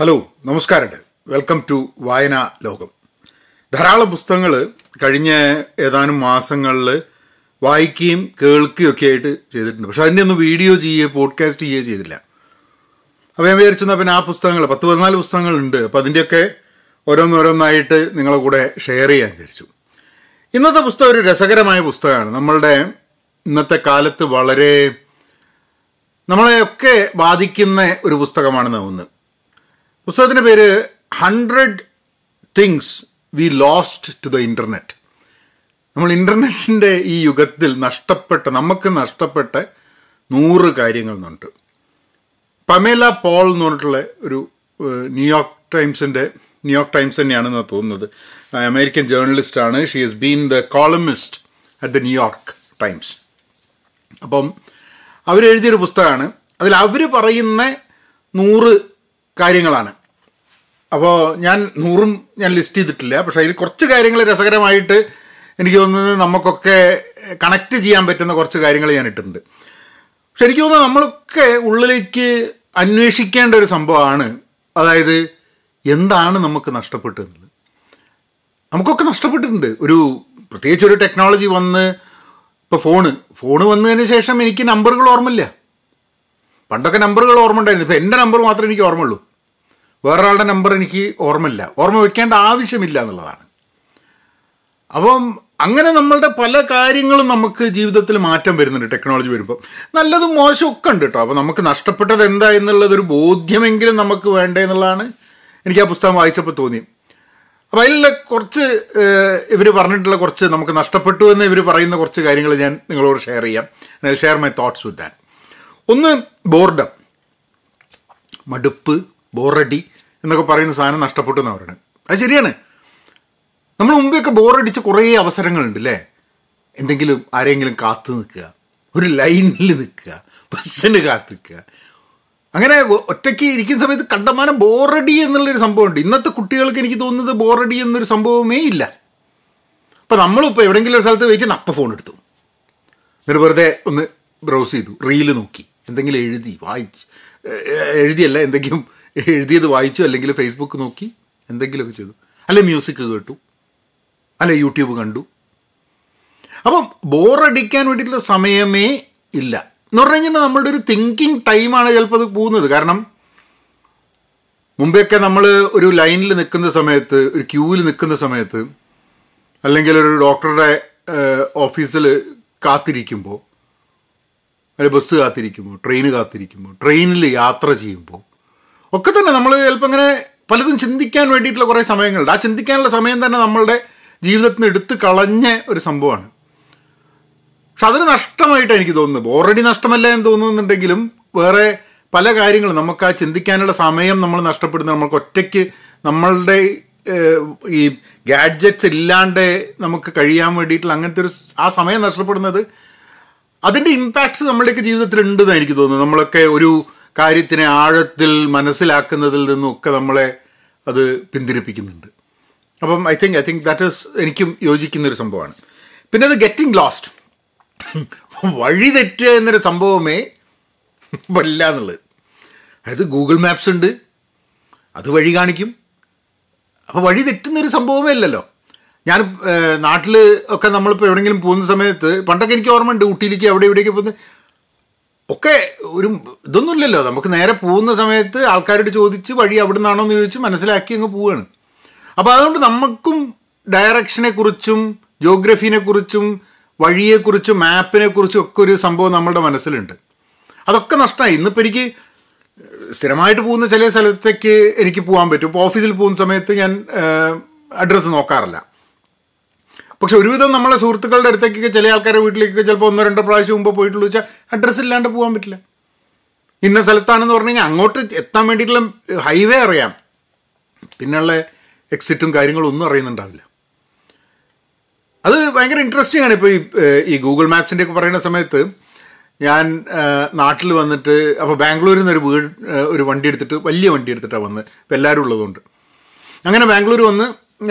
Hello നമസ്കാരം welcome to വായന ലോകം. ധാരാളം പുസ്തകങ്ങൾ കഴിഞ്ഞ ഏതാനും മാസങ്ങളിൽ വായിക്കുകയും കേൾക്കുകയും ഒക്കെ ആയിട്ട് ചെയ്തിട്ടുണ്ട്. പക്ഷെ അതിന്റെ ഒന്നും വീഡിയോ ചെയ്യുകയോ പോഡ്കാസ്റ്റ് ചെയ്യുകയോ ചെയ്തില്ല. അപ്പോൾ ഞാൻ വിചാരിച്ചെന്നാൽ പിന്നെ ആ പുസ്തകങ്ങൾ പത്ത് പതിനാല് പുസ്തകങ്ങളുണ്ട്. അപ്പോൾ അതിന്റെയൊക്കെ ഓരോന്നോരോന്നായിട്ട് നിങ്ങളെ കൂടെ ഷെയർ ചെയ്യാൻ വിചാരിച്ചു. ഇന്നത്തെ പുസ്തകം ഒരു രസകരമായ പുസ്തകമാണ്. നമ്മളുടെ ഇന്നത്തെ കാലത്ത് വളരെ നമ്മളെയൊക്കെ ബാധിക്കുന്ന ഒരു പുസ്തകമാണെന്ന് തോന്നുന്നു പുസ്തകത്തിന്റെ പേര് hundred things we lost to the internet നമ്മൾ ഇന്റർനെറ്റിന്റെ ഈ യുഗത്തിൽ നഷ്ടപ്പെട്ട നമുക്ക് നഷ്ടപ്പെട്ട നൂറ് കാര്യങ്ങൾ എന്നുണ്ട് പമേല പോൾ എന്ന് പറഞ്ഞിട്ടുള്ള ഒരു ന്യൂയോർക്ക് ടൈംസിന്റെ ന്യൂയോർക്ക് ടൈംസ് തന്നെയാണെന്ന് തോന്നുന്നത്. American ജേർണലിസ്റ്റാണ്. She has been the columnist at the New York Times അപ്പം അവരെഴുതിയൊരു പുസ്തകമാണ്. അതിൽ അവർ പറയുന്ന നൂറ് കാര്യങ്ങളാണ്. അപ്പോൾ ഞാൻ നൂറും ഞാൻ ലിസ്റ്റ് ചെയ്തിട്ടില്ല. പക്ഷേ അതിൽ കുറച്ച് കാര്യങ്ങൾ രസകരമായിട്ട് എനിക്ക് തോന്നുന്നത് നമുക്കൊക്കെ കണക്ട് ചെയ്യാൻ പറ്റുന്ന കുറച്ച് കാര്യങ്ങൾ ഞാൻ ഇട്ടിട്ടുണ്ട്. പക്ഷെ എനിക്ക് തോന്നുന്നത് നമ്മളൊക്കെ ഉള്ളിലേക്ക് അന്വേഷിക്കേണ്ട ഒരു സംഭവമാണ്. അതായത് എന്താണ് നമുക്ക് നഷ്ടപ്പെട്ടതെന്നുള്ളത് നമുക്കൊക്കെ നഷ്ടപ്പെട്ടിട്ടുണ്ട്. ഒരു പ്രത്യേകിച്ച് ഒരു ടെക്നോളജി വന്ന് ഇപ്പോൾ ഫോണ് ഫോണ് വന്നതിന് ശേഷം എനിക്ക് നമ്പറുകൾ ഓർമ്മയില്ല. പണ്ടൊക്കെ നമ്പറുകൾ ഓർമ്മ ഉണ്ടായിരുന്നു ഇപ്പോൾ എന്റെ നമ്പർ മാത്രമേ എനിക്ക് ഓർമ്മയുള്ളൂ. വേറൊരാളുടെ നമ്പർ എനിക്ക് ഓർമ്മയില്ല. ഓർമ്മ വെക്കേണ്ട ആവശ്യമില്ല എന്നുള്ളതാണ്. അപ്പം അങ്ങനെ നമ്മളുടെ പല കാര്യങ്ങളും നമുക്ക് ജീവിതത്തിൽ മാറ്റം വരുന്നുണ്ട് ടെക്നോളജി വരുമ്പോൾ നല്ലതും മോശവും ഒക്കെ ഉണ്ട് കേട്ടോ അപ്പോൾ നമുക്ക് നഷ്ടപ്പെട്ടത് എന്താ എന്നുള്ളതൊരു ബോധ്യമെങ്കിലും നമുക്ക് വേണ്ടേ എന്നുള്ളതാണ് എനിക്ക് ആ പുസ്തകം വായിച്ചപ്പോൾ തോന്നി അപ്പോൾ അതിലുള്ള കുറച്ച് ഇവർ പറഞ്ഞിട്ടുള്ള കുറച്ച് നമുക്ക് നഷ്ടപ്പെട്ടു എന്ന് ഇവർ പറയുന്ന കുറച്ച് കാര്യങ്ങൾ ഞാൻ നിങ്ങളോട് ഷെയർ ചെയ്യാം. Share my thoughts with that ഒന്ന് ബോർഡം മടുപ്പ് ബോറടി എന്നൊക്കെ പറയുന്ന സാധനം നഷ്ടപ്പെട്ടു എന്ന് പറയുന്നത് അത് ശരിയാണ്. നമ്മൾ മുമ്പെയൊക്കെ ബോറടിച്ച് കുറേ അവസരങ്ങളുണ്ട് അല്ലേ എന്തെങ്കിലും ആരെങ്കിലും കാത്തു നിൽക്കുക ഒരു ലൈനിൽ നിൽക്കുക ബസ്സിന് കാത്തു നിൽക്കുക. അങ്ങനെ ഒറ്റയ്ക്ക് ഇരിക്കുന്ന സമയത്ത് കണ്ടമാനം ബോറടി എന്നുള്ളൊരു സംഭവമുണ്ട്. ഇന്നത്തെ കുട്ടികൾക്ക് എനിക്ക് തോന്നുന്നത് ബോറടി എന്നൊരു സംഭവമേ ഇല്ല. അപ്പം നമ്മളിപ്പോൾ എവിടെയെങ്കിലും ഒരു സ്ഥലത്ത് വെയിറ്റ് അപ്പം ഫോൺ എടുത്തു. എന്നിട്ട് വെറുതെ ഒന്ന് ബ്രൗസ് ചെയ്തു റീൽ നോക്കി എന്തെങ്കിലും എഴുതി വായിച്ച് എഴുതിയല്ല എന്തെങ്കിലും എഴുതിയത് വായിച്ചു അല്ലെങ്കിൽ ഫേസ്ബുക്ക് നോക്കി എന്തെങ്കിലുമൊക്കെ ചെയ്തു. അല്ലെ മ്യൂസിക് കേട്ടു. അല്ലെ യൂട്യൂബ് കണ്ടു. അപ്പം ബോറടിക്കാൻ വേണ്ടിയിട്ടുള്ള സമയമേ ഇല്ല. എന്ന് പറഞ്ഞു കഴിഞ്ഞാൽ നമ്മളുടെ ഒരു തിങ്കിങ് ടൈമാണ് ചിലപ്പോൾ അത് പോകുന്നത്. കാരണം മുമ്പെയൊക്കെ നമ്മൾ ഒരു ലൈനിൽ നിൽക്കുന്ന സമയത്ത് ഒരു ക്യൂവിൽ നിൽക്കുന്ന സമയത്ത് അല്ലെങ്കിൽ ഒരു ഡോക്ടറുടെ ഓഫീസിൽ കാത്തിരിക്കുമ്പോൾ അല്ലെങ്കിൽ ബസ് കാത്തിരിക്കുമ്പോൾ ട്രെയിൻ കാത്തിരിക്കുമ്പോൾ ട്രെയിനിൽ യാത്ര ചെയ്യുമ്പോൾ ഒക്കെ തന്നെ നമ്മൾ ചിലപ്പോൾ ഇങ്ങനെ പലതും ചിന്തിക്കാൻ വേണ്ടിയിട്ടുള്ള കുറേ സമയങ്ങളുണ്ട്. ആ ചിന്തിക്കാനുള്ള സമയം തന്നെ നമ്മളുടെ ജീവിതത്തിൽ നിന്ന് എടുത്ത് കളഞ്ഞ ഒരു സംഭവമാണ്. പക്ഷെ അതൊരു നഷ്ടമായിട്ടാണ് എനിക്ക് തോന്നുന്നത്. ഓൾറെഡി നഷ്ടമല്ല എന്ന് തോന്നുന്നുണ്ടെങ്കിലും വേറെ പല കാര്യങ്ങളും നമുക്ക് ആ ചിന്തിക്കാനുള്ള സമയം നമ്മൾ നഷ്ടപ്പെടുന്നത് നമുക്ക് ഒറ്റയ്ക്ക് നമ്മളുടെ ഈ ഗാഡ്ജറ്റ്സ് ഇല്ലാണ്ട് നമുക്ക് കഴിയാൻ വേണ്ടിയിട്ടുള്ള അങ്ങനത്തെ ഒരു ആ സമയം നഷ്ടപ്പെടുന്നത് അതിന്റെ ഇമ്പാക്ട്സ് നമ്മളുടെയൊക്കെ ജീവിതത്തിൽ ഉണ്ടെന്ന് എനിക്ക് തോന്നുന്നു നമ്മളൊക്കെ ഒരു കാര്യത്തിനെ ആഴത്തിൽ മനസ്സിലാക്കുന്നതിൽ നിന്നൊക്കെ നമ്മളെ അത് പിന്തിരിപ്പിക്കുന്നുണ്ട്. അപ്പം I think I think that is എനിക്കും യോജിക്കുന്ന ഒരു സംഭവമാണ്. പിന്നെ അത് ഗെറ്റിംഗ് ലോസ്റ്റ് വഴി തെറ്റുക എന്നൊരു സംഭവമേ വല്ല എന്നുള്ളത്. അതായത് ഗൂഗിൾ മാപ്സ് ഉണ്ട്. അത് വഴി കാണിക്കും. അപ്പോൾ വഴി തെറ്റുന്നൊരു സംഭവമേ അല്ലല്ലോ ഞാൻ നാട്ടിൽ ഒക്കെ നമ്മളിപ്പോൾ എവിടെയെങ്കിലും പോകുന്ന സമയത്ത് പണ്ടൊക്കെ എനിക്ക് ഓർമ്മയുണ്ട് ഊട്ടിയിലേക്ക് അവിടെ ഇവിടേക്ക് പോകുന്നത് ഒക്കെ ഒരു ഇതൊന്നുമില്ലല്ലോ. നമുക്ക് നേരെ പോകുന്ന സമയത്ത് ആൾക്കാരോട് ചോദിച്ച് വഴി അവിടെ നിന്നാണോ എന്ന് ചോദിച്ച് മനസ്സിലാക്കി അങ്ങ് പോവുകയാണ് അപ്പോൾ അതുകൊണ്ട് നമുക്കും ഡയറക്ഷനെക്കുറിച്ചും കുറിച്ചും ജോഗ്രഫീനെ കുറിച്ചും വഴിയെക്കുറിച്ചും മാപ്പിനെ കുറിച്ചും ഒക്കെ ഒരു സംഭവം നമ്മളുടെ മനസ്സിലുണ്ട്. അതൊക്കെ നഷ്ടമായി. ഇന്നിപ്പോൾ എനിക്ക് സ്ഥിരമായിട്ട് പോകുന്ന ചില സ്ഥലത്തേക്ക് എനിക്ക് പോകാൻ പറ്റും. ഇപ്പോൾ ഓഫീസിൽ പോകുന്ന സമയത്ത് ഞാൻ അഡ്രസ്സ് നോക്കാറില്ല. പക്ഷെ ഒരുവിധം നമ്മളെ സുഹൃത്തുക്കളുടെ അടുത്തേക്കൊക്കെ ചില ആൾക്കാരുടെ വീട്ടിലേക്കൊക്കെ ചിലപ്പോൾ ഒന്നോ രണ്ടോ പ്രാവശ്യം മുമ്പ് പോയിട്ടുള്ളൂ വെച്ചാൽ അഡ്രസ്സ് ഇല്ലാണ്ട് പോകാൻ പറ്റില്ല. ഇന്ന സ്ഥലത്താണെന്ന് പറഞ്ഞു കഴിഞ്ഞാൽ അങ്ങോട്ട് എത്താൻ വേണ്ടിയിട്ടുള്ള ഹൈവേ അറിയാം. പിന്നെയുള്ള എക്സിറ്റും കാര്യങ്ങളും ഒന്നും അറിയുന്നുണ്ടാവില്ല. അത് ഭയങ്കര ഇൻട്രസ്റ്റിംഗ് ആണ് ഇപ്പോൾ ഈ ഗൂഗിൾ മാപ്സിന്റെ ഒക്കെ പറയുന്ന സമയത്ത് ഞാൻ നാട്ടിൽ വന്നിട്ട് അപ്പോൾ ബാംഗ്ലൂരിൽ നിന്ന് ഒരു വീട് ഒരു വണ്ടി എടുത്തിട്ട് വലിയ വണ്ടി എടുത്തിട്ടാണ് വന്നത് ഇപ്പോൾ എല്ലാവരും ഉള്ളതുകൊണ്ട്. അങ്ങനെ ബാംഗ്ലൂർ വന്ന്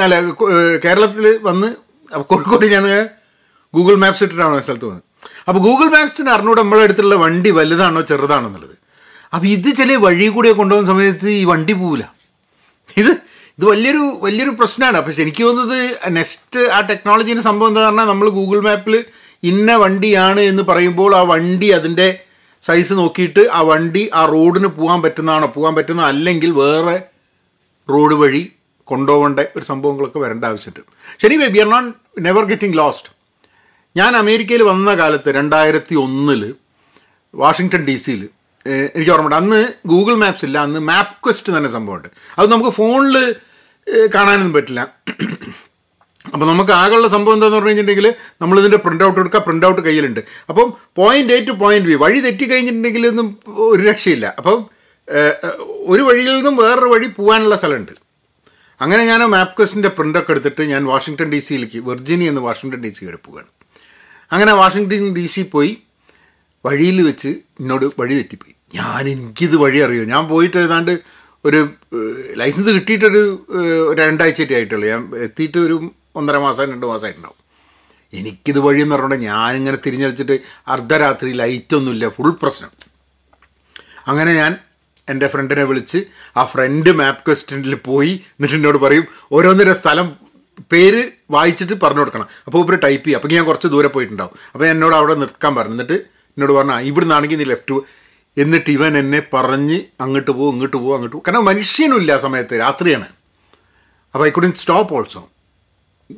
അല്ല കേരളത്തിൽ വന്ന് അപ്പോൾ കോഴിക്കോട് ഞാൻ ഗൂഗിൾ മാപ്സ് ഇട്ടിട്ടാണ് സ്ഥലത്ത് വന്നത് അപ്പോൾ ഗൂഗിൾ മാപ്സിന് അറിഞ്ഞൂടെ നമ്മളെ അടുത്തുള്ള വണ്ടി വലുതാണോ ചെറുതാണോ എന്നുള്ളത്. അപ്പോൾ ഇത് ചില വഴി കൂടെ കൊണ്ടുപോകുന്ന സമയത്ത് ഈ വണ്ടി പോവില്ല. ഇത് ഇത് വലിയൊരു വലിയൊരു പ്രശ്നമാണ്. പക്ഷെ എനിക്ക് തോന്നുന്നത് നെക്സ്റ്റ് ആ ടെക്നോളജീന്റെ സംഭവം എന്താ പറഞ്ഞാൽ നമ്മൾ ഗൂഗിൾ മാപ്പിൽ ഇന്ന വണ്ടിയാണ് എന്ന് പറയുമ്പോൾ ആ വണ്ടി അതിന്റെ സൈസ് നോക്കിയിട്ട് ആ വണ്ടി ആ റോഡിന് പോകാൻ പറ്റുന്നതാണോ പോകാൻ പറ്റുന്ന അല്ലെങ്കിൽ വേറെ റോഡ് വഴി കൊണ്ടുപോകേണ്ട ഒരു സംഭവങ്ങളൊക്കെ വരേണ്ട ആവശ്യമുണ്ട്. ശരി we are not never getting lost ഞാൻ അമേരിക്കയിൽ വന്ന കാലത്ത് രണ്ടായിരത്തി ഒന്നിൽ വാഷിങ്ടൺ ഡി സിയിൽ എനിക്ക് ഓർമ്മയുണ്ട്. അന്ന് ഗൂഗിൾ മാപ്സ് ഇല്ല അന്ന് മാപ്പ് ക്വസ്റ്റ് തന്നെ സംഭവമുണ്ട്. അത് നമുക്ക് ഫോണിൽ കാണാനൊന്നും പറ്റില്ല. അപ്പോൾ നമുക്ക് ആകെയുള്ള സംഭവം എന്താണെന്ന് പറഞ്ഞു കഴിഞ്ഞിട്ടുണ്ടെങ്കിൽ നമ്മളിതിന്റെ പ്രിന്റ് ഔട്ട് എടുക്കുക പ്രിന്റ് ഔട്ട് കയ്യിലുണ്ട്. അപ്പം point A to point B വഴി തെറ്റി കഴിഞ്ഞിട്ടുണ്ടെങ്കിൽ ഒന്നും ഒരു രക്ഷയില്ല. അപ്പം ഒരു വഴിയിൽ നിന്നും വേറൊരു വഴി പോകാനുള്ള സ്ഥലമുണ്ട്. അങ്ങനെ ഞാൻ മാപ്പ് ക്വസ്റ്റിന്റെ പ്രിന്റൊക്കെ എടുത്തിട്ട് ഞാൻ വാഷിങ്ടൺ ഡി സിയിലേക്ക് വെർജിനി എന്ന് വാഷിങ്ടൺ ഡി സി വരെ പോവുകയാണ്. അങ്ങനെ വാഷിങ്ടൺ ഡി സി പോയി വഴിയിൽ വെച്ച് എന്നോട് വഴി തെറ്റിപ്പോയി. ഞാൻ എനിക്കിത് വഴി അറിയോ? ഞാൻ പോയിട്ട് ഏതാണ്ട് ഒരു ലൈസൻസ് കിട്ടിയിട്ടൊരു രണ്ടാഴ്ചയായിട്ടേ ആയിട്ടുള്ളൂ. ഞാൻ എത്തിയിട്ട് ഒരു ഒന്നര മാസം രണ്ട് മാസമായിട്ടുണ്ടാവും എനിക്കിത് വഴി എന്ന് പറഞ്ഞുകൊണ്ട് ഞാനിങ്ങനെ തിരിഞ്ഞടിച്ചിട്ട് അർദ്ധരാത്രി ലൈറ്റൊന്നുമില്ല ഫുൾ പ്രശ്നം. അങ്ങനെ ഞാൻ എന്റെ ഫ്രണ്ടിനെ വിളിച്ച് ആ ഫ്രണ്ട് മാപ്പ് ക്വസ്റ്റ്യനിൽ പോയി എന്നിട്ട് എന്നോട് പറയും ഓരോന്നിന്റെ സ്ഥലം പേര് വായിച്ചിട്ട് പറഞ്ഞു കൊടുക്കണം. അപ്പോൾ ഇവർ ടൈപ്പ് ചെയ്യും. അപ്പോൾ ഞാൻ കുറച്ച് ദൂരെ പോയിട്ടുണ്ടാവും. അപ്പോൾ എന്നോട് അവിടെ നിൽക്കാൻ പറഞ്ഞു. എന്നിട്ട് എന്നോട് പറഞ്ഞാൽ ഇവിടെ നിന്നാണെങ്കിൽ നീ ലെഫ്റ്റ് എന്നിട്ട് ഇവൻ എന്നെ പറഞ്ഞ് അങ്ങോട്ട് പോകും ഇങ്ങോട്ട് പോകും അങ്ങോട്ട് പോകും കാരണം മനുഷ്യനുമില്ല ആ സമയത്ത് രാത്രിയാണ്. അപ്പോൾ ഐ കുഡിൻ സ്റ്റോപ്പ് ഓൾസോ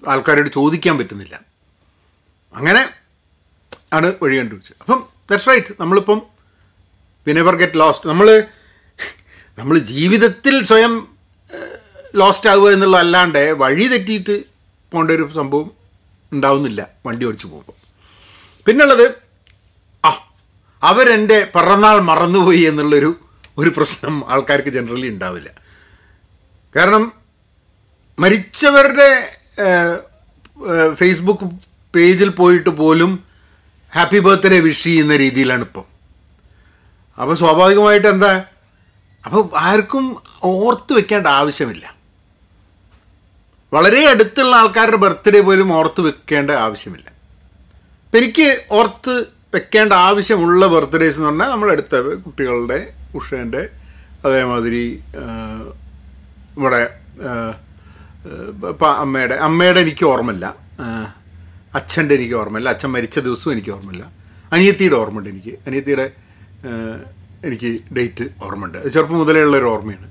ആൾക്കാരോട് ചോദിക്കാൻ പറ്റുന്നില്ല. അങ്ങനെ ആണ് വഴി കണ്ടുപിടിച്ചത്. അപ്പം ദറ്റ്സ് റൈറ്റ് നമ്മളിപ്പം വിനെവർ ഗെറ്റ് ലോസ്റ്റ് നമ്മൾ നമ്മൾ ജീവിതത്തിൽ സ്വയം ലോസ്റ്റ് ആവുക എന്നുള്ളതല്ലാണ്ട് വഴി തെറ്റിയിട്ട് പോകേണ്ട ഒരു സംഭവം ഉണ്ടാവുന്നില്ല വണ്ടി ഓടിച്ചു പോകുമ്പോൾ പിന്നുള്ളത് ആ അവരെന്റെ പിറന്നാൾ മറന്നുപോയി എന്നുള്ളൊരു ഒരു പ്രശ്നം ആൾക്കാർക്ക് ജനറലി ഉണ്ടാവില്ല. കാരണം മരിച്ചവരുടെ ഫേസ്ബുക്ക് പേജിൽ പോയിട്ട് പോലും ഹാപ്പി ബർത്ത്ഡേ വിഷ് ചെയ്യുന്ന രീതിയിലാണ് ഇപ്പം അപ്പോൾ സ്വാഭാവികമായിട്ട് എന്താ അപ്പോൾ ആർക്കും ഓർത്ത് വെക്കേണ്ട ആവശ്യമില്ല. വളരെ അടുത്തുള്ള ആൾക്കാരുടെ ബർത്ത്ഡേ പോലും ഓർത്ത് വെക്കേണ്ട ആവശ്യമില്ല. അപ്പം എനിക്ക് ഓർത്ത് വെക്കേണ്ട ആവശ്യമുള്ള ബർത്ത്ഡേസ് എന്ന് പറഞ്ഞാൽ നമ്മളെടുത്ത കുട്ടികളുടെ ഉഷേന്റെ അതേമാതിരി ഇവിടെ ഇപ്പം അമ്മയുടെ. അമ്മയുടെ എനിക്ക് ഓർമ്മയില്ല. അച്ഛന്റെ എനിക്ക് ഓർമ്മയില്ല. അച്ഛൻ മരിച്ച ദിവസവും എനിക്ക് ഓർമ്മയില്ല. അനിയത്തിയുടെ ഓർമ്മയുണ്ട് എനിക്ക്. അനിയത്തിയുടെ എനിക്ക് ഡേറ്റ് ഓർമ്മയുണ്ട്. ചെറുപ്പം മുതലേ ഉള്ളൊരു ഓർമ്മയാണ്.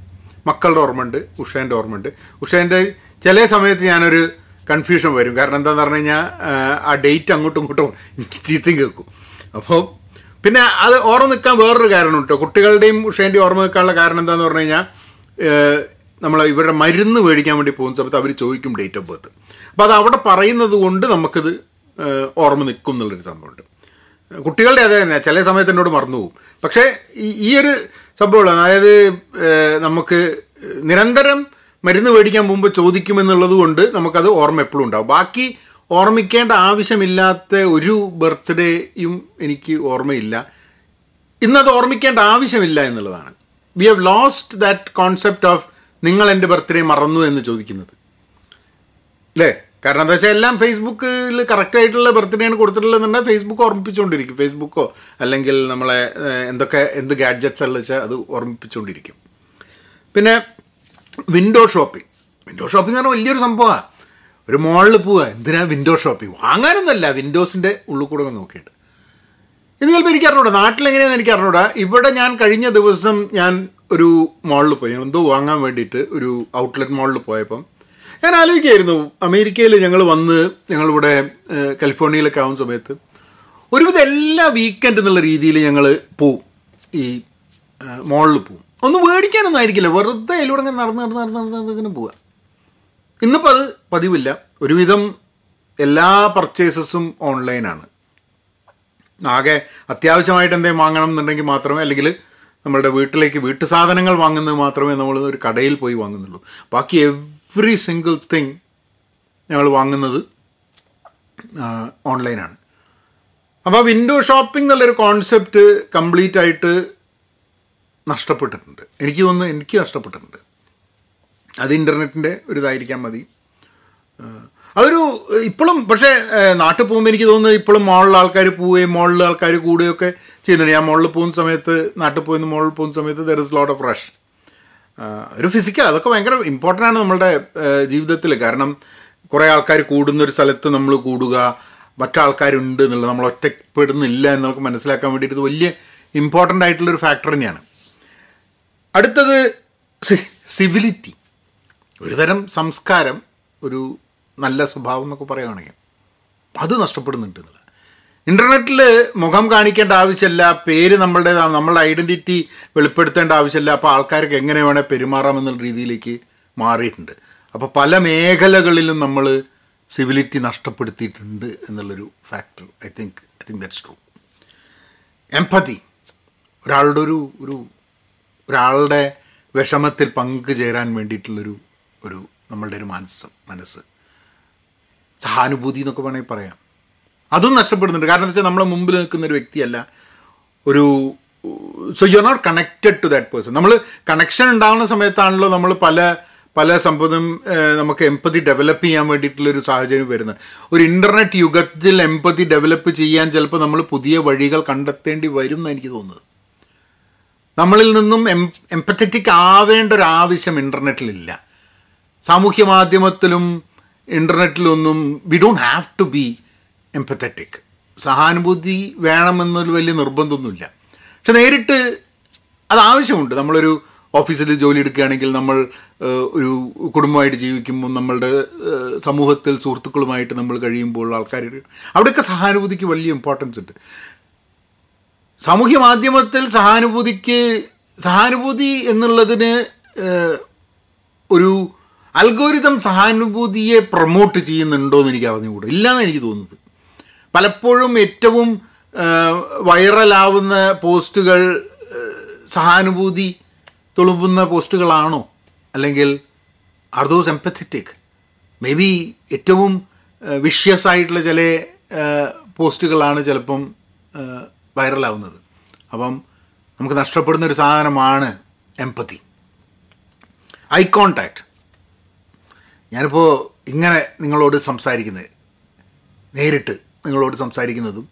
മക്കളുടെ ഓർമ്മയുണ്ട് ഉഷേന്റെ ഓർമ്മയുണ്ട്. ഉഷേന്റെ ചില സമയത്ത് ഞാനൊരു കൺഫ്യൂഷൻ വരും. കാരണം എന്താന്ന് പറഞ്ഞു കഴിഞ്ഞാൽ ആ, ഡേറ്റ് അങ്ങോട്ടും ഇങ്ങോട്ടും എനിക്ക് ചീത്തയും കേൾക്കും. അപ്പോൾ പിന്നെ അത് ഓർമ്മ നിൽക്കാൻ വേറൊരു കാരണം കേട്ടോ കുട്ടികളുടെയും ഉഷേന്റെയും ഓർമ്മ നിൽക്കാനുള്ള കാരണം എന്താണെന്ന് പറഞ്ഞു കഴിഞ്ഞാൽ നമ്മൾ ഇവരുടെ മരുന്ന് മേടിക്കാൻ വേണ്ടി പോകുന്ന സമയത്ത് അവർ ചോദിക്കും ഡേറ്റ് ഓഫ് ബർത്ത് അപ്പോൾ അത് അവിടെ പറയുന്നത് കൊണ്ട് നമുക്കത് ഓർമ്മ നിൽക്കും എന്നുള്ളൊരു സംഭവമുണ്ട്. കുട്ടികളുടെ അതേ തന്നെ ചില സമയത്ത് എന്നോട് മറന്നു പോകും. പക്ഷേ ഈ ഒരു സംഭവമാണ് അതായത് നമുക്ക് നിരന്തരം മരുന്ന് മേടിക്കാൻ മുമ്പ് ചോദിക്കുമെന്നുള്ളത് കൊണ്ട് നമുക്കത് ഓർമ്മ എപ്പോഴും ഉണ്ടാവും. ബാക്കി ഓർമ്മിക്കേണ്ട ആവശ്യമില്ലാത്ത ഒരു ബർത്ത്ഡേയും എനിക്ക് ഓർമ്മയില്ല. ഇന്നത് ഓർമ്മിക്കേണ്ട ആവശ്യമില്ല എന്നുള്ളതാണ്. We have lost that concept of നിങ്ങൾ എന്റെ ബർത്ത്ഡേ മറന്നു എന്ന് ചോദിക്കുന്നത്. അല്ലേ കാരണം എന്താ വെച്ചാൽ എല്ലാം ഫേസ്ബുക്കിൽ കറക്റ്റ് ആയിട്ടുള്ള ബർത്ത്ഡേ ആണ് കൊടുത്തിട്ടുള്ളതെന്നുണ്ടെങ്കിൽ ഫേസ്ബുക്ക് ഓർമ്മിപ്പിച്ചുകൊണ്ടിരിക്കും. ഫേസ്ബുക്കോ അല്ലെങ്കിൽ നമ്മളെ എന്തൊക്കെ എന്ത് ഗാഡ്ജറ്റ്സ് ഉള്ള വെച്ചാൽ അത് ഓർമ്മിപ്പിച്ചുകൊണ്ടിരിക്കും. പിന്നെ വിൻഡോ ഷോപ്പിംഗ് വിൻഡോ ഷോപ്പിംഗ് എന്ന് പറഞ്ഞാൽ വലിയൊരു സംഭവമാണ് ഒരു മോളിൽ പോവുക എന്തിനാ വിൻഡോ ഷോപ്പിംഗ് വാങ്ങാനൊന്നുമല്ല. വിൻഡോസിന്റെ ഉള്ളിൽ കൂടെ നോക്കിയിട്ട്. ഇത് ചിലപ്പോൾ എനിക്ക് അറിഞ്ഞൂടാ. നാട്ടിലെങ്ങനെയാണെന്ന് എനിക്ക് അറിഞ്ഞൂടാ. ഇവിടെ ഞാൻ കഴിഞ്ഞ ദിവസം ഞാൻ ഒരു മോളിൽ പോയി. എന്തോ വാങ്ങാൻ വേണ്ടിയിട്ട് ഒരു ഔട്ട്ലെറ്റ് മോളിൽ പോയപ്പം ഞാൻ ആലോചിക്കായിരുന്നു അമേരിക്കയിൽ ഞങ്ങൾ വന്ന് ഞങ്ങളിവിടെ കാലിഫോർണിയയിലൊക്കെ ആവുന്ന സമയത്ത് ഒരുവിധം എല്ലാ വീക്കെൻഡ് എന്നുള്ള രീതിയിൽ ഞങ്ങൾ പോവും. ഈ മോളിൽ പോവും. ഒന്ന് മേടിക്കാനൊന്നും ആയിരിക്കില്ല. വെറുതെ അതിലൂടെ ഇങ്ങനെ നടന്ന് നടന്ന് നടന്ന് നടന്ന് നടന്ന് ഇങ്ങനെ പോവുക ഇന്നിപ്പോൾ അത് പതിവില്ല. ഒരുവിധം എല്ലാ പർച്ചേസസും ഓൺലൈനാണ് ആകെ അത്യാവശ്യമായിട്ട് എന്തെങ്കിലും വാങ്ങണം എന്നുണ്ടെങ്കിൽ മാത്രമേ അല്ലെങ്കിൽ നമ്മളുടെ വീട്ടിലേക്ക് വീട്ടു സാധനങ്ങൾ വാങ്ങുന്നത് മാത്രമേ നമ്മൾ ഒരു കടയിൽ പോയി വാങ്ങുന്നുള്ളൂ. ബാക്കി എവ്രി സിംഗിൾ തിങ് ഞങ്ങൾ വാങ്ങുന്നത് ഓൺലൈനാണ് അപ്പോൾ വിൻഡോ ഷോപ്പിംഗ് എന്നുള്ളൊരു കോൺസെപ്റ്റ് കംപ്ലീറ്റ് ആയിട്ട് നഷ്ടപ്പെട്ടിട്ടുണ്ട്. എനിക്ക് തോന്നുന്നു എനിക്ക് നഷ്ടപ്പെട്ടിട്ടുണ്ട്. അത് ഇന്റർനെറ്റിന്റെ ഒരു ഇതായിരിക്കാൻ മതി അതൊരു ഇപ്പോഴും പക്ഷേ നാട്ടിൽ പോകുമ്പോൾ എനിക്ക് തോന്നുന്നത് ഇപ്പോഴും മോളിൽ ആൾക്കാർ പോവുകയും മോളിൽ ആൾക്കാർ കൂടുകയൊക്കെ ചെയ്യുന്നുണ്ട്. ഞാൻ മോളിൽ പോകുന്ന സമയത്ത് നാട്ടിൽ പോയി മോളിൽ പോകുന്ന സമയത്ത് there is lot of rush ഒരു ഫിസിക്കൽ അതൊക്കെ ഭയങ്കര ഇമ്പോർട്ടന്റ് ആണ് നമ്മളുടെ ജീവിതത്തിൽ കാരണം കുറേ ആൾക്കാർ കൂടുന്ന ഒരു സ്ഥലത്ത് നമ്മൾ കൂടുക മറ്റാൾക്കാരുണ്ട് എന്നുള്ളത് നമ്മൾ ഒറ്റപ്പെടുന്നില്ല എന്ന് നമുക്ക് മനസ്സിലാക്കാൻ വേണ്ടിയിട്ട് ഇത് വലിയ ഇമ്പോർട്ടന്റ് ആയിട്ടുള്ളൊരു ഫാക്ടർ തന്നെയാണ്. അടുത്തത് സിവിലിറ്റി ഒരുതരം സംസ്കാരം ഒരു നല്ല സ്വഭാവം എന്നൊക്കെ പറയുകയാണെങ്കിൽ അത് നഷ്ടപ്പെടുന്നുണ്ട് എന്നുള്ളത്. ഇന്റർനെറ്റിൽ മുഖം കാണിക്കേണ്ട ആവശ്യമില്ല പേര് നമ്മളുടേതാണ് നമ്മളുടെ ഐഡന്റിറ്റി വെളിപ്പെടുത്തേണ്ട ആവശ്യമില്ല. അപ്പോൾ ആൾക്കാർക്ക് എങ്ങനെ വേണേൽ പെരുമാറാം എന്നുള്ള രീതിയിലേക്ക് മാറിയിട്ടുണ്ട്. അപ്പോൾ പല മേഖലകളിലും നമ്മൾ സിവിലിറ്റി നഷ്ടപ്പെടുത്തിയിട്ടുണ്ട് എന്നുള്ളൊരു factor I think I think that's true. Empathy. ഒരാളുടെ ഒരു ഒരു ഒരാളുടെ വിഷമത്തിൽ പങ്കുചേരാൻ വേണ്ടിയിട്ടുള്ളൊരു ഒരു നമ്മളുടെ ഒരു മനസ്സ് മനസ്സ്. സഹാനുഭൂതി എന്നൊക്കെ വേണമെങ്കിൽ പറയാം. അതും നഷ്ടപ്പെടുന്നുണ്ട്. കാരണം വെച്ചാൽ നമ്മളെ മുമ്പിൽ നിൽക്കുന്ന ഒരു വ്യക്തിയല്ല. ഒരു so you are not connected to that person നമ്മൾ കണക്ഷൻ ഉണ്ടാകുന്ന സമയത്താണല്ലോ നമ്മൾ പല പല സംഭവം നമുക്ക് എമ്പതി ഡെവലപ്പ് ചെയ്യാൻ വേണ്ടിയിട്ടുള്ളൊരു സാഹചര്യം വരുന്നത്. ഒരു ഇന്റർനെറ്റ് യുഗത്തിൽ എമ്പതി ഡെവലപ്പ് ചെയ്യാൻ ചിലപ്പോൾ നമ്മൾ പുതിയ വഴികൾ കണ്ടെത്തേണ്ടി വരും എന്ന് എനിക്ക് തോന്നുന്നത്. നമ്മളിൽ നിന്നും എം എമ്പത്തറ്റിക് ആവേണ്ട ഒരു ആവശ്യം ഇന്റർനെറ്റിലില്ല സാമൂഹ്യ മാധ്യമത്തിലും ഇന്റർനെറ്റിലൊന്നും we don't have to be empathetic സഹാനുഭൂതി വേണമെന്നൊരു വലിയ നിർബന്ധമൊന്നുമില്ല. പക്ഷെ നേരിട്ട് അത് ആവശ്യമുണ്ട്. നമ്മളൊരു ഓഫീസിൽ ജോലി എടുക്കുകയാണെങ്കിൽ നമ്മൾ ഒരു കുടുംബമായിട്ട് ജീവിക്കുമ്പോൾ നമ്മളുടെ സമൂഹത്തിൽ സുഹൃത്തുക്കളുമായിട്ട് നമ്മൾ കഴിയുമ്പോൾ ആൾക്കാർ അവിടെയൊക്കെ സഹാനുഭൂതിക്ക് വലിയ ഇമ്പോർട്ടൻസ് ഉണ്ട്. സാമൂഹ്യ മാധ്യമത്തിൽ സഹാനുഭൂതിക്ക് സഹാനുഭൂതി എന്നുള്ളതിന് ഒരു അൽഗോരിതം സഹാനുഭൂതിയെ പ്രൊമോട്ട് ചെയ്യുന്നുണ്ടോ എന്ന് എനിക്ക് അറിഞ്ഞുകൂടും. ഇല്ലയെന്ന് എനിക്ക് തോന്നുന്നത്. പലപ്പോഴും ഏറ്റവും വൈറലാവുന്ന പോസ്റ്റുകൾ സഹാനുഭൂതി തുളുമ്പുന്ന പോസ്റ്റുകളാണോ? അല്ലെങ്കിൽ are those empathetic may be ഏറ്റവും വിഷ്യസ് ആയിട്ടുള്ള ചില പോസ്റ്റുകളാണ് ചിലപ്പം വൈറലാവുന്നത്. അപ്പം നമുക്ക് നഷ്ടപ്പെടുന്ന ഒരു സാധനമാണ് എംപതി ഐ കോണ്ടാക്ട് ഞാനിപ്പോൾ ഇങ്ങനെ നിങ്ങളോട് സംസാരിക്കുന്നത് നേരിട്ട്. നിങ്ങളോട് സംസാരിക്കുന്നതും.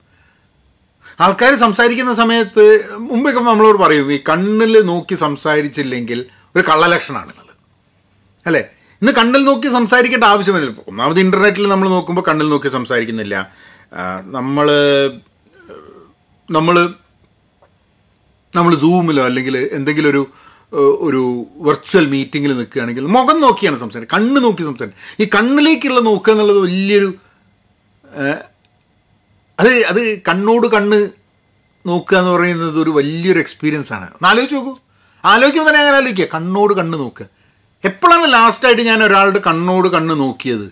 ആൾക്കാർ സംസാരിക്കുന്ന സമയത്ത് മുമ്പൊക്കെ നമ്മളോട് പറയും ഈ കണ്ണിൽ നോക്കി സംസാരിച്ചില്ലെങ്കിൽ ഒരു കള്ളലക്ഷണമാണ് എന്നുള്ളത്. അല്ലേ? ഇന്ന് കണ്ണിൽ നോക്കി സംസാരിക്കേണ്ട ആവശ്യമില്ല ഒന്നാമത് ഇന്റർനെറ്റിൽ നമ്മൾ നോക്കുമ്പോൾ കണ്ണിൽ നോക്കി സംസാരിക്കുന്നില്ല. നമ്മൾ നമ്മൾ നമ്മൾ സൂമിലോ അല്ലെങ്കിൽ എന്തെങ്കിലും ഒരു ഒരു വെർച്വൽ മീറ്റിങ്ങിൽ നിൽക്കുകയാണെങ്കിൽ മുഖം നോക്കിയാണ് സംസാരിക്കുക കണ്ണ് നോക്കി സംസാരിക്കുക ഈ കണ്ണിലേക്കുള്ള നോക്കുക എന്നുള്ളത് വലിയൊരു അത് അത് കണ്ണോട് കണ്ണ് നോക്കുക എന്ന് പറയുന്നത് ഒരു വലിയൊരു എക്സ്പീരിയൻസ് ആണ്. ഒന്ന് ആലോചിച്ച് നോക്കൂ. ആലോചിക്കുമ്പോൾ തന്നെ അങ്ങനെ ആലോചിക്കുക. കണ്ണോട് കണ്ണ് നോക്കുക. എപ്പോഴാണ് ലാസ്റ്റായിട്ട് ഞാൻ ഒരാളുടെ കണ്ണോട് കണ്ണ് നോക്കിയത്?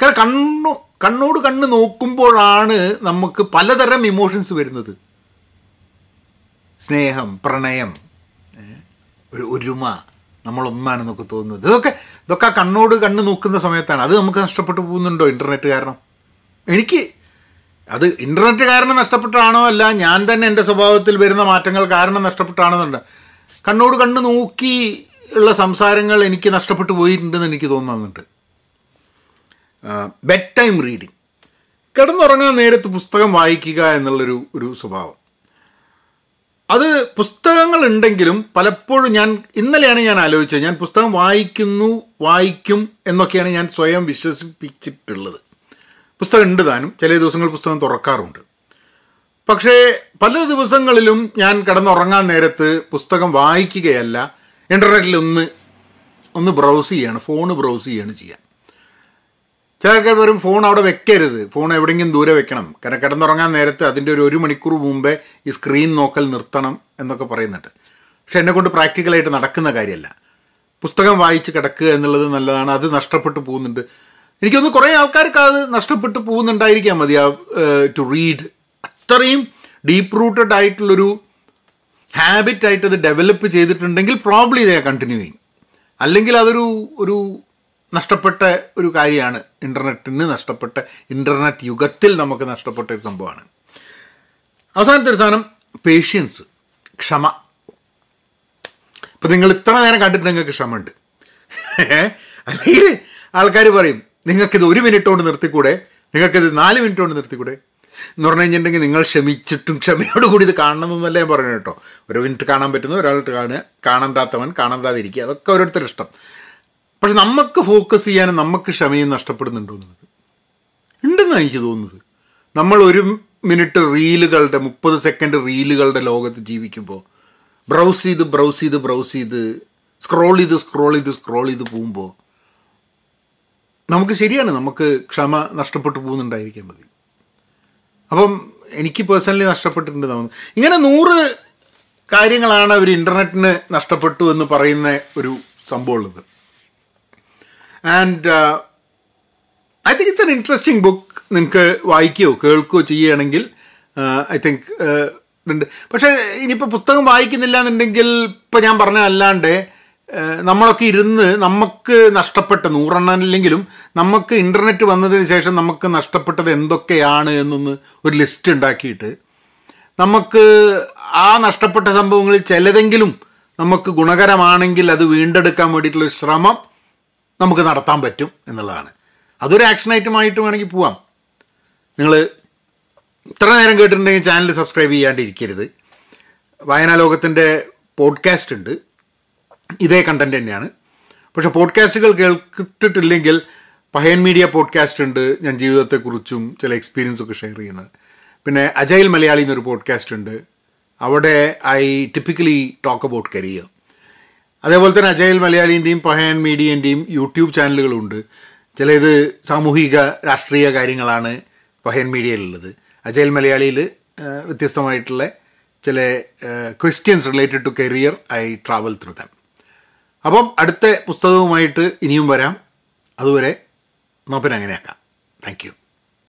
കാരണം കണ്ണു കണ്ണോട് കണ്ണ് നോക്കുമ്പോഴാണ് നമുക്ക് പലതരം ഇമോഷൻസ് വരുന്നത്. സ്നേഹം പ്രണയം ഒരു ഒരുമ നമ്മളൊന്നാണെന്നൊക്കെ തോന്നുന്നത്. ഇതൊക്കെ ഇതൊക്കെ ആ കണ്ണോട് കണ്ണ് നോക്കുന്ന സമയത്താണ്. അത് നമുക്ക് നഷ്ടപ്പെട്ടു പോകുന്നുണ്ടോ ഇന്റർനെറ്റ് കാരണം? എനിക്ക് അത് ഇന്റർനെറ്റ് കാരണം നഷ്ടപ്പെട്ടാണോ അല്ല ഞാൻ തന്നെ എന്റെ സ്വഭാവത്തിൽ വരുന്ന മാറ്റങ്ങൾ കാരണം നഷ്ടപ്പെട്ടാണെന്നുണ്ട്. കണ്ണോട് കണ്ണ് നോക്കി ഉള്ള സംസാരങ്ങൾ എനിക്ക് നഷ്ടപ്പെട്ടു പോയിട്ടുണ്ടെന്ന് എനിക്ക് തോന്നുന്നുണ്ട്. Bedtime reading. കിടന്നുറങ്ങാൻ നേരത്ത് പുസ്തകം വായിക്കുക എന്നുള്ളൊരു ഒരു സ്വഭാവം. അത് പുസ്തകങ്ങൾ ഉണ്ടെങ്കിലും പലപ്പോഴും ഞാൻ ഇന്നലെയാണ് ഞാൻ ആലോചിച്ചത്. ഞാൻ പുസ്തകം വായിക്കുന്നു വായിക്കും എന്നൊക്കെയാണ് ഞാൻ സ്വയം വിശ്വസിപ്പിച്ചിട്ടുള്ളത്. പുസ്തകം ഉണ്ട് താനും. ചില ദിവസങ്ങൾ പുസ്തകം തുറക്കാറുണ്ട്. പക്ഷേ പല ദിവസങ്ങളിലും ഞാൻ കിടന്നുറങ്ങാൻ നേരത്ത് പുസ്തകം വായിക്കുകയല്ല. ഇന്റർനെറ്റിൽ ഒന്ന് ഒന്ന് ബ്രൗസ് ചെയ്യാണ് ഫോൺ ബ്രൗസ് ചെയ്യാണ് ചെയ്യാൻ. ചില ആൾക്കാർ വരും ഫോൺ അവിടെ വെക്കരുത്. ഫോൺ എവിടെയെങ്കിലും ദൂരെ വെക്കണം. കാരണം കിടന്നുറങ്ങാൻ നേരത്ത് അതിന്റെ ഒരു ഒരു മണിക്കൂർ മുമ്പേ ഈ സ്ക്രീൻ നോക്കൽ നിർത്തണം എന്നൊക്കെ പറയുന്നുണ്ട്. പക്ഷെ എന്നെ കൊണ്ട് പ്രാക്ടിക്കലായിട്ട് നടക്കുന്ന കാര്യമല്ല. പുസ്തകം വായിച്ച് കിടക്കുക എന്നുള്ളത് നല്ലതാണ്. അത് നഷ്ടപ്പെട്ടു പോകുന്നുണ്ട്. എനിക്കൊന്ന് കുറേ ആൾക്കാർക്ക് അത് നഷ്ടപ്പെട്ട് പോകുന്നുണ്ടായിരിക്കാം മതി. ആ ടു റീഡ് അത്രയും ഡീപ്പ് റൂട്ടഡ് ആയിട്ടുള്ളൊരു ഹാബിറ്റ് ആയിട്ട് അത് ഡെവലപ്പ് ചെയ്തിട്ടുണ്ടെങ്കിൽ പ്രോബ്ലി ഇതേ ചെയ്യും അല്ലെങ്കിൽ അതൊരു ഒരു നഷ്ടപ്പെട്ട ഒരു കാര്യമാണ്. ഇന്റർനെറ്റിന് നഷ്ടപ്പെട്ട ഇന്റർനെറ്റ് യുഗത്തിൽ നമുക്ക് നഷ്ടപ്പെട്ട ഒരു സംഭവമാണ്. അവസാനത്തെ ഒരു സാധനം പേഷ്യൻസ് ക്ഷമ. ഇപ്പം നിങ്ങൾ ഇത്ര നേരം കണ്ടിട്ട് നിങ്ങൾക്ക് ക്ഷമ ഉണ്ട് അല്ലെങ്കിൽ ആൾക്കാർ പറയും നിങ്ങൾക്കിത് ഒരു മിനിറ്റ് കൊണ്ട് നിർത്തിക്കൂടെ? നിങ്ങൾക്കിത് നാല് മിനിറ്റ് കൊണ്ട് നിർത്തിക്കൂടെ? എന്ന് പറഞ്ഞു കഴിഞ്ഞിട്ടുണ്ടെങ്കിൽ നിങ്ങൾ ക്ഷമിച്ചിട്ടും ക്ഷമയോട് കൂടി ഇത് കാണണമെന്നല്ല ഞാൻ പറഞ്ഞു കേട്ടോ. ഒരു മിനിറ്റ് കാണാൻ പറ്റുന്ന ഒരാളിട്ട് കാണുക. കാണണ്ടാത്തവൻ കാണണ്ടാതിരിക്കുക. അതൊക്കെ ഓരോരുത്തരുടെ ഇഷ്ടം. പക്ഷെ നമുക്ക് ഫോക്കസ് ചെയ്യാനും നമുക്ക് ക്ഷമയും നഷ്ടപ്പെടുന്നുണ്ടോ എന്നുള്ളത് ഉണ്ടെന്നാണ് എനിക്ക് തോന്നുന്നത്. നമ്മൾ ഒരു മിനിറ്റ് റീലുകളുടെ മുപ്പത് സെക്കൻഡ് റീലുകളുടെ ലോകത്ത് ജീവിക്കുമ്പോൾ ബ്രൗസ് ചെയ്ത് ബ്രൗസ് ചെയ്ത് ബ്രൗസ് ചെയ്ത് സ്ക്രോൾ ചെയ്ത് സ്ക്രോൾ ചെയ്ത് സ്ക്രോൾ ചെയ്ത് പോകുമ്പോൾ നമുക്ക് ശരിയാണ് നമുക്ക് ക്ഷമ നഷ്ടപ്പെട്ടു പോകുന്നുണ്ടായിരിക്കാൻ മതി. അപ്പം എനിക്ക് പേഴ്സണലി നഷ്ടപ്പെട്ടിട്ടുണ്ട് തോന്നുന്നു. ഇങ്ങനെ നൂറ് കാര്യങ്ങളാണ് അവർ ഇന്റർനെറ്റിന് നഷ്ടപ്പെട്ടു എന്ന് പറയുന്ന ഒരു സംഭവമുള്ളത്. And I think it's an interesting book നിങ്ങൾക്ക് വായിക്കുകയോ കേൾക്കുകയോ ചെയ്യുകയാണെങ്കിൽ ഐ തിങ്ക് ഇതുണ്ട് പക്ഷേ ഇനിയിപ്പോൾ പുസ്തകം വായിക്കുന്നില്ല എന്നുണ്ടെങ്കിൽ ഇപ്പോൾ ഞാൻ പറഞ്ഞ അല്ലാണ്ട് നമ്മളൊക്കെ ഇരുന്ന് നമുക്ക് നഷ്ടപ്പെട്ട നൂറെണ്ണമില്ലെങ്കിലും നമുക്ക് ഇന്റർനെറ്റ് വന്നതിന് ശേഷം നമുക്ക് നഷ്ടപ്പെട്ടത് എന്തൊക്കെയാണ് എന്നൊന്ന് ഒരു ലിസ്റ്റ് ഉണ്ടാക്കിയിട്ട് നമുക്ക് ആ നഷ്ടപ്പെട്ട സംഭവങ്ങളിൽ ചിലതെങ്കിലും നമുക്ക് ഗുണകരമാണെങ്കിൽ അത് വീണ്ടെടുക്കാൻ വേണ്ടിയിട്ടുള്ള ശ്രമം നമുക്ക് നടത്താൻ പറ്റും എന്നുള്ളതാണ്. അതൊരു ആക്ഷൻ ഐറ്റമായിട്ട് വേണമെങ്കിൽ പോവാം. നിങ്ങൾ ഇത്ര നേരം കേട്ടിട്ടുണ്ടെങ്കിൽ ചാനൽ സബ്സ്ക്രൈബ് ചെയ്യാണ്ടിരിക്കരുത്. വായനാ ലോകത്തിന്റെ പോഡ്കാസ്റ്റ് ഉണ്ട്. ഇതേ കണ്ടന്റ് തന്നെയാണ്. പക്ഷെ പോഡ്കാസ്റ്റുകൾ കേൾക്കിട്ടിട്ടില്ലെങ്കിൽ പഹയൻ മീഡിയ പോഡ്കാസ്റ്റ് ഉണ്ട് ഞാൻ ജീവിതത്തെക്കുറിച്ചും ചില എക്സ്പീരിയൻസ് ഒക്കെ ഷെയർ ചെയ്യുന്നത്. പിന്നെ അജൈൽ മലയാളി എന്നൊരു പോഡ്കാസ്റ്റ് ഉണ്ട്. അവിടെ I typically talk about career അതേപോലെ തന്നെ അജയൽ മലയാളിന്റെയും പഹയൻ മീഡിയന്റെയും യൂട്യൂബ് ചാനലുകളുണ്ട് ചില ഇത് സാമൂഹിക രാഷ്ട്രീയ കാര്യങ്ങളാണ് പഹയൻ മീഡിയയിലുള്ളത് അജയൽ മലയാളിയിൽ വ്യത്യസ്തമായിട്ടുള്ള ചില questions related to career I travel through them അപ്പം അടുത്ത പുസ്തകവുമായിട്ട് ഇനിയും വരാം. അതുവരെ നോപ്പിനങ്ങനെയാക്കാം താങ്ക് യു